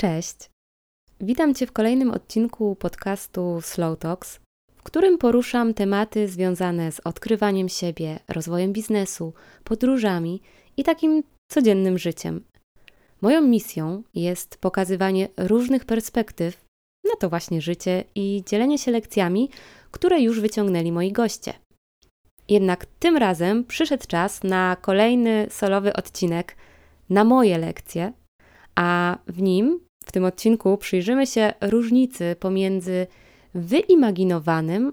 Cześć. Witam Cię w kolejnym odcinku podcastu Slow Talks, w którym poruszam tematy związane z odkrywaniem siebie, rozwojem biznesu, podróżami i takim codziennym życiem. Moją misją jest pokazywanie różnych perspektyw na to właśnie życie i dzielenie się lekcjami, które już wyciągnęli moi goście. Jednak tym razem przyszedł czas na kolejny solowy odcinek na moje lekcje, a w nim, tym odcinku, przyjrzymy się różnicy pomiędzy wyimaginowanym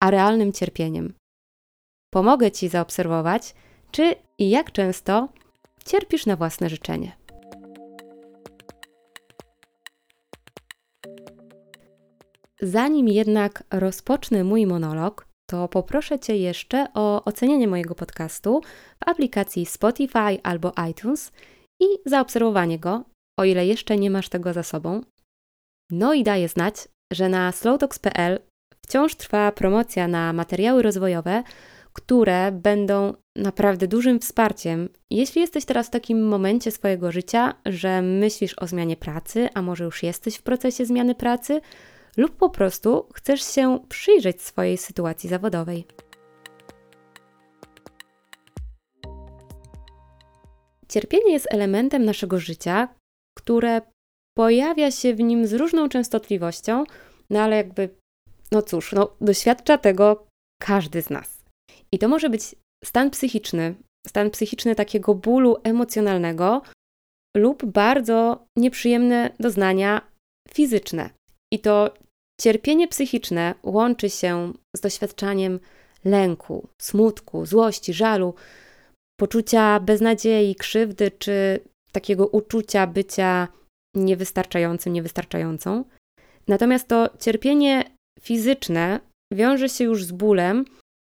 a realnym cierpieniem. Pomogę Ci zaobserwować, czy i jak często cierpisz na własne życzenie. Zanim jednak rozpocznę mój monolog, to poproszę Cię jeszcze o ocenienie mojego podcastu w aplikacji Spotify albo iTunes i zaobserwowanie go, o ile jeszcze nie masz tego za sobą. No i daję znać, że na slowtalks.pl wciąż trwa promocja na materiały rozwojowe, które będą naprawdę dużym wsparciem, jeśli jesteś teraz w takim momencie swojego życia, że myślisz o zmianie pracy, a może już jesteś w procesie zmiany pracy, lub po prostu chcesz się przyjrzeć swojej sytuacji zawodowej. Cierpienie jest elementem naszego życia, które pojawia się w nim z różną częstotliwością, no ale jakby, no cóż, no, doświadcza tego każdy z nas. I to może być stan psychiczny, stan psychiczny takiego bólu emocjonalnego lub bardzo nieprzyjemne doznania fizyczne. I to cierpienie psychiczne łączy się z doświadczaniem lęku, smutku, złości, żalu, poczucia beznadziei, krzywdy czy takiego uczucia bycia niewystarczającym, niewystarczającą. Natomiast to cierpienie fizyczne wiąże się już z bólem,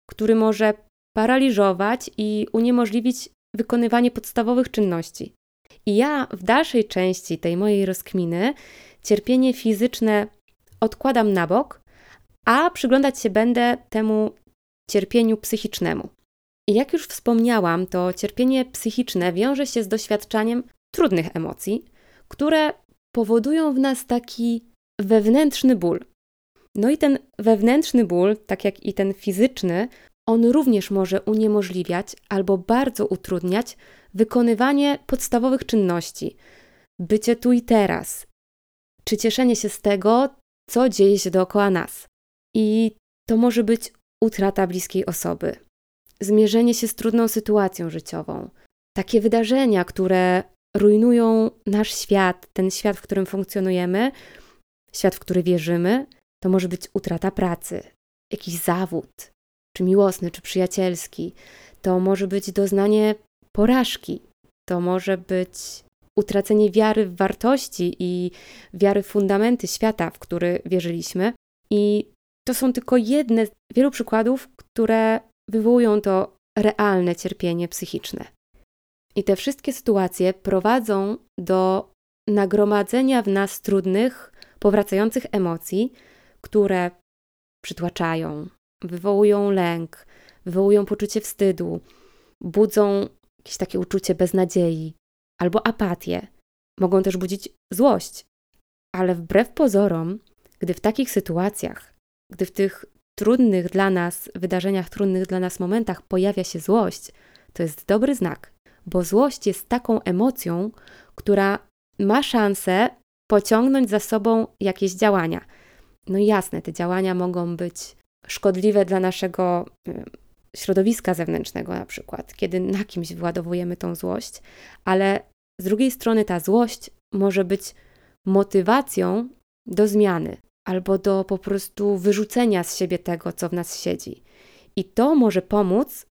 który może paraliżować i uniemożliwić wykonywanie podstawowych czynności. I ja w dalszej części tej mojej rozkminy cierpienie fizyczne odkładam na bok, a przyglądać się będę temu cierpieniu psychicznemu. Jak już wspomniałam, to cierpienie psychiczne wiąże się z doświadczaniem trudnych emocji, które powodują w nas taki wewnętrzny ból. No i ten wewnętrzny ból, tak jak i ten fizyczny, on również może uniemożliwiać albo bardzo utrudniać wykonywanie podstawowych czynności, bycie tu i teraz, czy cieszenie się z tego, co dzieje się dookoła nas. I to może być utrata bliskiej osoby, zmierzenie się z trudną sytuacją życiową, takie wydarzenia, które rujnują nasz świat, ten świat, w którym funkcjonujemy, świat, w który wierzymy, to może być utrata pracy, jakiś zawód, czy miłosny, czy przyjacielski, to może być doznanie porażki, to może być utracenie wiary w wartości i wiary w fundamenty świata, w który wierzyliśmy. I to są tylko jedne z wielu przykładów, które wywołują to realne cierpienie psychiczne. I te wszystkie sytuacje prowadzą do nagromadzenia w nas trudnych, powracających emocji, które przytłaczają, wywołują lęk, wywołują poczucie wstydu, budzą jakieś takie uczucie beznadziei albo apatię. Mogą też budzić złość. Ale wbrew pozorom, gdy w takich sytuacjach, gdy w tych trudnych dla nas wydarzeniach, trudnych dla nas momentach pojawia się złość, to jest dobry znak, bo złość jest taką emocją, która ma szansę pociągnąć za sobą jakieś działania. No jasne, te działania mogą być szkodliwe dla naszego środowiska zewnętrznego, na przykład, kiedy na kimś wyładowujemy tą złość, ale z drugiej strony ta złość może być motywacją do zmiany albo do po prostu wyrzucenia z siebie tego, co w nas siedzi. I to może pomóc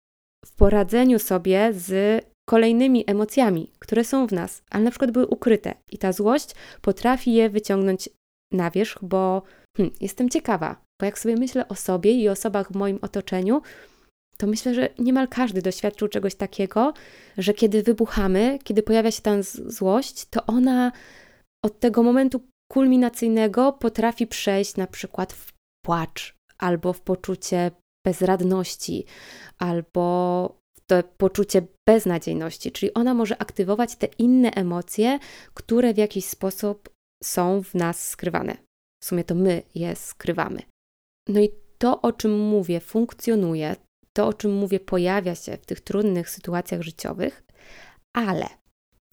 w poradzeniu sobie z kolejnymi emocjami, które są w nas, ale na przykład były ukryte. I ta złość potrafi je wyciągnąć na wierzch, bo hmm, jestem ciekawa, bo jak sobie myślę o sobie i osobach w moim otoczeniu, to myślę, że niemal każdy doświadczył czegoś takiego, że kiedy wybuchamy, kiedy pojawia się ta złość, to ona od tego momentu kulminacyjnego potrafi przejść na przykład w płacz albo w poczucie bezradności, albo to poczucie beznadziejności, czyli ona może aktywować te inne emocje, które w jakiś sposób są w nas skrywane. W sumie to my je skrywamy. No i to, o czym mówię, funkcjonuje, to, o czym mówię, pojawia się w tych trudnych sytuacjach życiowych, ale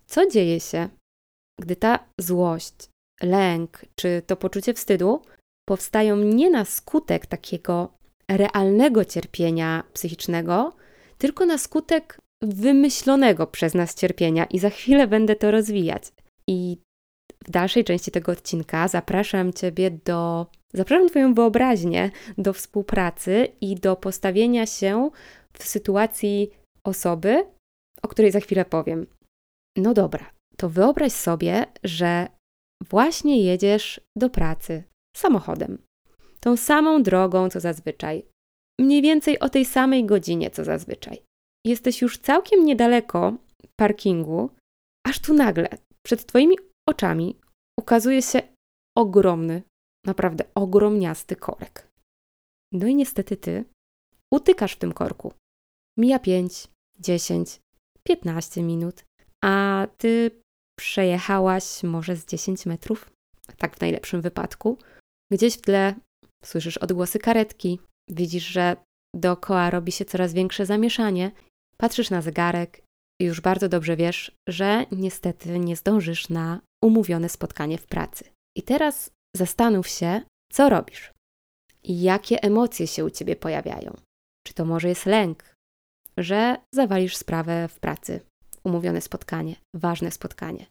co dzieje się, gdy ta złość, lęk czy to poczucie wstydu powstają nie na skutek takiego realnego cierpienia psychicznego, tylko na skutek wymyślonego przez nas cierpienia, i za chwilę będę to rozwijać. I w dalszej części tego odcinka zapraszam Ciebie do. Zapraszam Twoją wyobraźnię do współpracy i do postawienia się w sytuacji osoby, o której za chwilę powiem. No dobra, to wyobraź sobie, że właśnie jedziesz do pracy samochodem. Tą samą drogą co zazwyczaj. Mniej więcej o tej samej godzinie co zazwyczaj. Jesteś już całkiem niedaleko parkingu, aż tu nagle przed Twoimi oczami ukazuje się ogromny, naprawdę ogromniasty korek. No i niestety Ty utykasz w tym korku. Mija 5, 10, 15 minut, a Ty przejechałaś może z 10 metrów, tak w najlepszym wypadku. Gdzieś w tle słyszysz odgłosy karetki, widzisz, że dookoła robi się coraz większe zamieszanie, patrzysz na zegarek i już bardzo dobrze wiesz, że niestety nie zdążysz na umówione spotkanie w pracy. I teraz zastanów się, co robisz i jakie emocje się u ciebie pojawiają. Czy to może jest lęk, że zawalisz sprawę w pracy, umówione spotkanie, ważne spotkanie?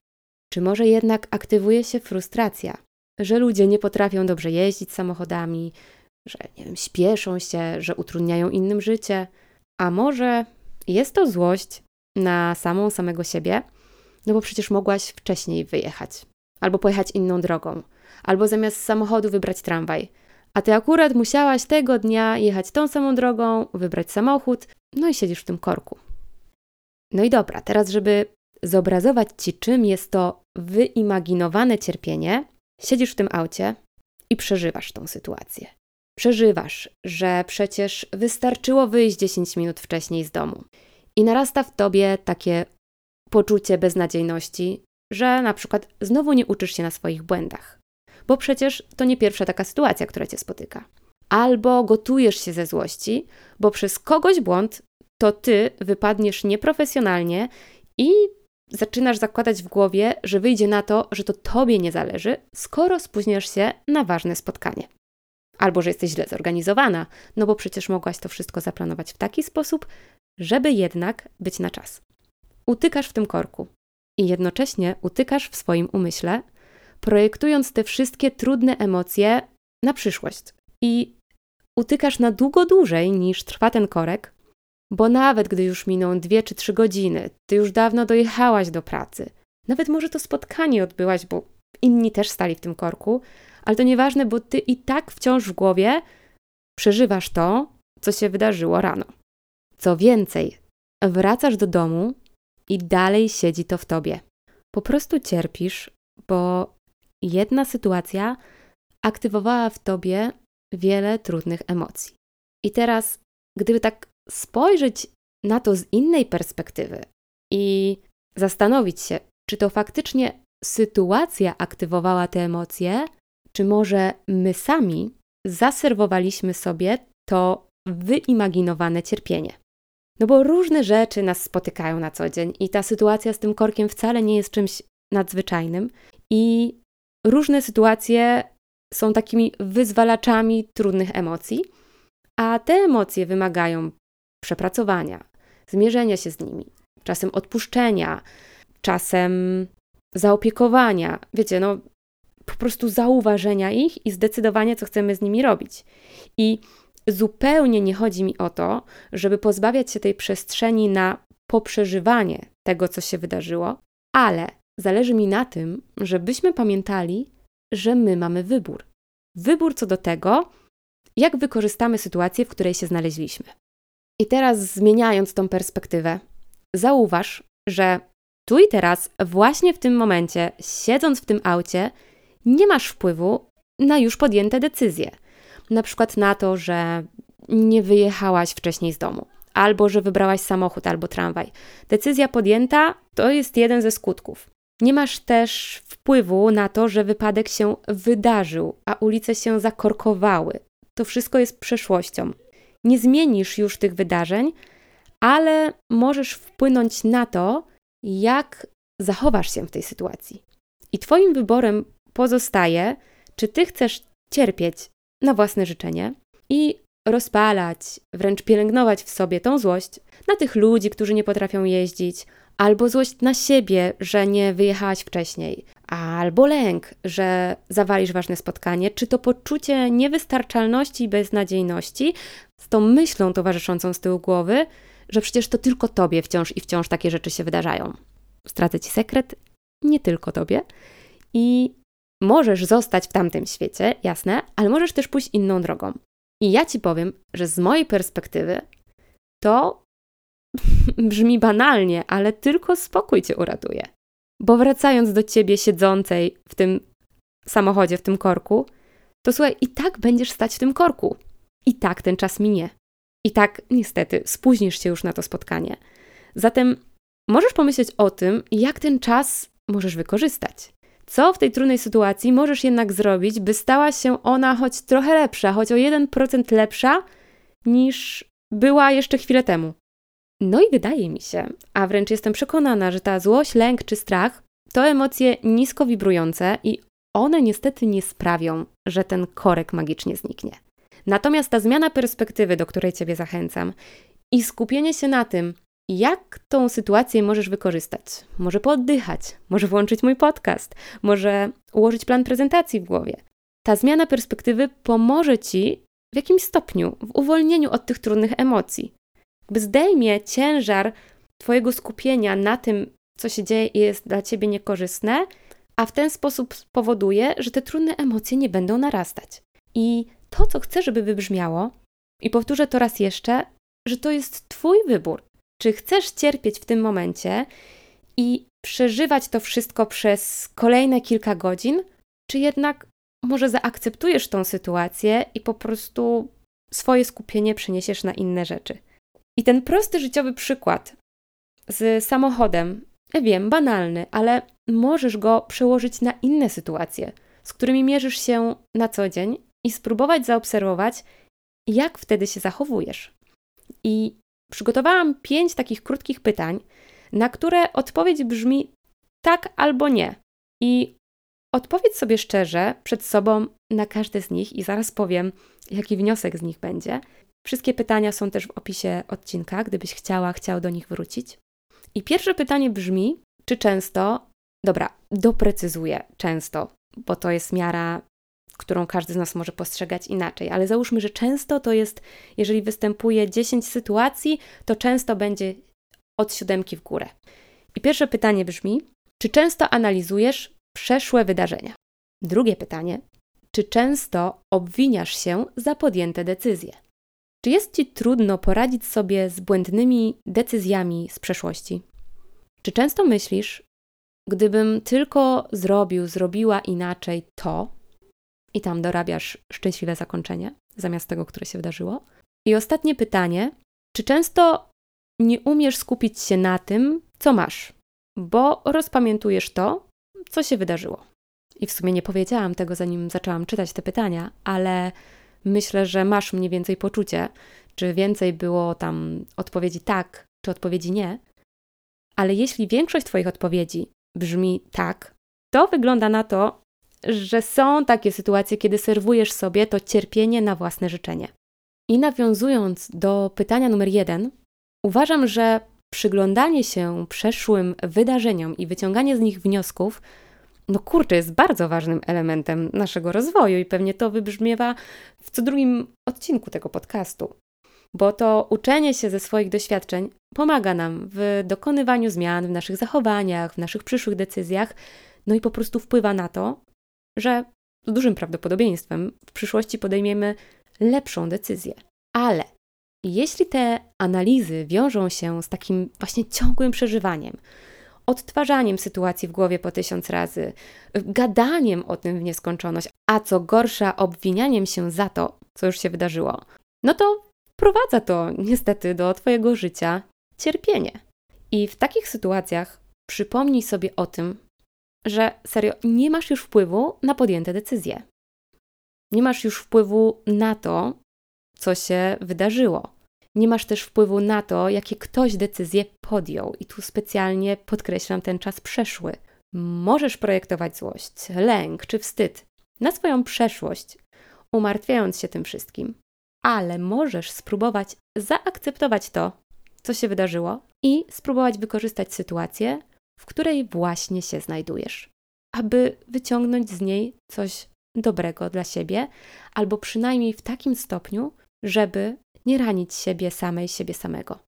Czy może jednak aktywuje się frustracja, że ludzie nie potrafią dobrze jeździć samochodami, że nie wiem, śpieszą się, że utrudniają innym życie, a może jest to złość na samą samego siebie, no bo przecież mogłaś wcześniej wyjechać, albo pojechać inną drogą, albo zamiast samochodu wybrać tramwaj. A ty akurat musiałaś tego dnia jechać tą samą drogą, wybrać samochód, no i siedzisz w tym korku. No i dobra, teraz, żeby zobrazować ci, czym jest to wyimaginowane cierpienie, siedzisz w tym aucie i przeżywasz tą sytuację. Przeżywasz, że przecież wystarczyło wyjść 10 minut wcześniej z domu. I narasta w tobie takie poczucie beznadziejności, że na przykład znowu nie uczysz się na swoich błędach. Bo przecież to nie pierwsza taka sytuacja, która cię spotyka. Albo gotujesz się ze złości, bo przez kogoś błąd to ty wypadniesz nieprofesjonalnie i zaczynasz zakładać w głowie, że wyjdzie na to, że to tobie nie zależy, skoro spóźniasz się na ważne spotkanie. Albo że jesteś źle zorganizowana, no bo przecież mogłaś to wszystko zaplanować w taki sposób, żeby jednak być na czas. Utykasz w tym korku i jednocześnie utykasz w swoim umyśle, projektując te wszystkie trudne emocje na przyszłość. I utykasz na długo dłużej niż trwa ten korek, bo nawet gdy już miną dwie czy trzy godziny, ty już dawno dojechałaś do pracy, nawet może to spotkanie odbyłaś, bo inni też stali w tym korku, ale to nieważne, bo ty i tak wciąż w głowie przeżywasz to, co się wydarzyło rano. Co więcej, wracasz do domu i dalej siedzi to w tobie. Po prostu cierpisz, bo jedna sytuacja aktywowała w tobie wiele trudnych emocji. I teraz, gdyby tak spojrzeć na to z innej perspektywy i zastanowić się, czy to faktycznie sytuacja aktywowała te emocje, czy może my sami zaserwowaliśmy sobie to wyimaginowane cierpienie. No bo różne rzeczy nas spotykają na co dzień i ta sytuacja z tym korkiem wcale nie jest czymś nadzwyczajnym i różne sytuacje są takimi wyzwalaczami trudnych emocji, a te emocje wymagają przepracowania, zmierzenia się z nimi, czasem odpuszczenia, czasem zaopiekowania. Wiecie, no po prostu zauważenia ich i zdecydowania, co chcemy z nimi robić. I zupełnie nie chodzi mi o to, żeby pozbawiać się tej przestrzeni na poprzeżywanie tego, co się wydarzyło, ale zależy mi na tym, żebyśmy pamiętali, że my mamy wybór. Wybór co do tego, jak wykorzystamy sytuację, w której się znaleźliśmy. I teraz zmieniając tą perspektywę, zauważ, że tu i teraz, właśnie w tym momencie, siedząc w tym aucie, nie masz wpływu na już podjęte decyzje. Na przykład na to, że nie wyjechałaś wcześniej z domu, albo że wybrałaś samochód albo tramwaj. Decyzja podjęta to jest jeden ze skutków. Nie masz też wpływu na to, że wypadek się wydarzył, a ulice się zakorkowały. To wszystko jest przeszłością. Nie zmienisz już tych wydarzeń, ale możesz wpłynąć na to, jak zachowasz się w tej sytuacji. I Twoim wyborem pozostaje, czy Ty chcesz cierpieć na własne życzenie i rozpalać, wręcz pielęgnować w sobie tą złość na tych ludzi, którzy nie potrafią jeździć, albo złość na siebie, że nie wyjechałaś wcześniej, albo lęk, że zawalisz ważne spotkanie, czy to poczucie niewystarczalności i beznadziejności z tą myślą towarzyszącą z tyłu głowy, że przecież to tylko tobie wciąż i wciąż takie rzeczy się wydarzają. Stracę ci sekret, nie tylko tobie. I możesz zostać w tamtym świecie, jasne, ale możesz też pójść inną drogą. I ja ci powiem, że z mojej perspektywy to brzmi banalnie, ale tylko spokój cię uratuje. Bo wracając do ciebie siedzącej w tym samochodzie, w tym korku, to słuchaj, i tak będziesz stać w tym korku. I tak ten czas minie. I tak, niestety, spóźnisz się już na to spotkanie. Zatem możesz pomyśleć o tym, jak ten czas możesz wykorzystać. Co w tej trudnej sytuacji możesz jednak zrobić, by stała się ona choć trochę lepsza, choć o 1% lepsza niż była jeszcze chwilę temu. No i wydaje mi się, a wręcz jestem przekonana, że ta złość, lęk czy strach to emocje nisko wibrujące i one niestety nie sprawią, że ten korek magicznie zniknie. Natomiast ta zmiana perspektywy, do której Ciebie zachęcam, i skupienie się na tym, jak tą sytuację możesz wykorzystać. Może pooddychać, może włączyć mój podcast, może ułożyć plan prezentacji w głowie. Ta zmiana perspektywy pomoże Ci w jakimś stopniu w uwolnieniu od tych trudnych emocji. Jakby zdejmie ciężar Twojego skupienia na tym, co się dzieje i jest dla Ciebie niekorzystne, a w ten sposób spowoduje, że te trudne emocje nie będą narastać. I to, co chcę, żeby wybrzmiało, i powtórzę to raz jeszcze, że to jest Twój wybór. Czy chcesz cierpieć w tym momencie i przeżywać to wszystko przez kolejne kilka godzin, czy jednak może zaakceptujesz tą sytuację i po prostu swoje skupienie przeniesiesz na inne rzeczy. I ten prosty życiowy przykład z samochodem, wiem, banalny, ale możesz go przełożyć na inne sytuacje, z którymi mierzysz się na co dzień i spróbować zaobserwować, jak wtedy się zachowujesz. I przygotowałam pięć takich krótkich pytań, na które odpowiedź brzmi tak albo nie. I odpowiedz sobie szczerze przed sobą na każde z nich i zaraz powiem, jaki wniosek z nich będzie. Wszystkie pytania są też w opisie odcinka, gdybyś chciała, chciał do nich wrócić. I pierwsze pytanie brzmi, czy często, dobra, doprecyzuję często, bo to jest miara którą każdy z nas może postrzegać inaczej, ale załóżmy, że często to jest, jeżeli występuje 10 sytuacji, to często będzie od siódemki w górę. I pierwsze pytanie brzmi: czy często analizujesz przeszłe wydarzenia? Drugie pytanie: czy często obwiniasz się za podjęte decyzje? Czy jest ci trudno poradzić sobie z błędnymi decyzjami z przeszłości? Czy często myślisz, gdybym tylko zrobił, zrobiła inaczej to, i tam dorabiasz szczęśliwe zakończenie zamiast tego, które się wydarzyło. I ostatnie pytanie: czy często nie umiesz skupić się na tym, co masz, bo rozpamiętujesz to, co się wydarzyło? I w sumie nie powiedziałam tego, zanim zaczęłam czytać te pytania, ale myślę, że masz mniej więcej poczucie, czy więcej było tam odpowiedzi tak, czy odpowiedzi nie. Ale jeśli większość Twoich odpowiedzi brzmi tak, to wygląda na to, że są takie sytuacje, kiedy serwujesz sobie to cierpienie na własne życzenie. I nawiązując do pytania numer jeden, uważam, że przyglądanie się przeszłym wydarzeniom i wyciąganie z nich wniosków, no kurczę, jest bardzo ważnym elementem naszego rozwoju i pewnie to wybrzmiewa w co drugim odcinku tego podcastu. Bo to uczenie się ze swoich doświadczeń pomaga nam w dokonywaniu zmian w naszych zachowaniach, w naszych przyszłych decyzjach, no i po prostu wpływa na to, że z dużym prawdopodobieństwem w przyszłości podejmiemy lepszą decyzję. Ale jeśli te analizy wiążą się z takim właśnie ciągłym przeżywaniem, odtwarzaniem sytuacji w głowie po tysiąc razy, gadaniem o tym w nieskończoność, a co gorsza, obwinianiem się za to, co już się wydarzyło, no to prowadza to niestety do Twojego życia cierpienie. I w takich sytuacjach przypomnij sobie o tym, że serio nie masz już wpływu na podjęte decyzje. Nie masz już wpływu na to, co się wydarzyło. Nie masz też wpływu na to, jakie ktoś decyzje podjął. I tu specjalnie podkreślam ten czas przeszły. Możesz projektować złość, lęk czy wstyd na swoją przeszłość, umartwiając się tym wszystkim, ale możesz spróbować zaakceptować to, co się wydarzyło i spróbować wykorzystać sytuację, w której właśnie się znajdujesz, aby wyciągnąć z niej coś dobrego dla siebie, albo przynajmniej w takim stopniu, żeby nie ranić siebie samej, siebie samego.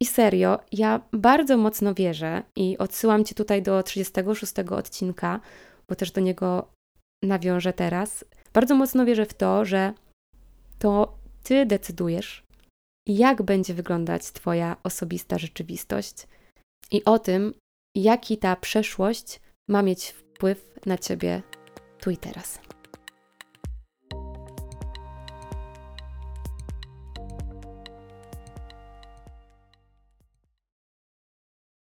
I serio, ja bardzo mocno wierzę i odsyłam Cię tutaj do 36 odcinka, bo też do niego nawiążę teraz. Bardzo mocno wierzę w to, że to Ty decydujesz, jak będzie wyglądać Twoja osobista rzeczywistość i o tym, jaki ta przeszłość ma mieć wpływ na Ciebie tu i teraz.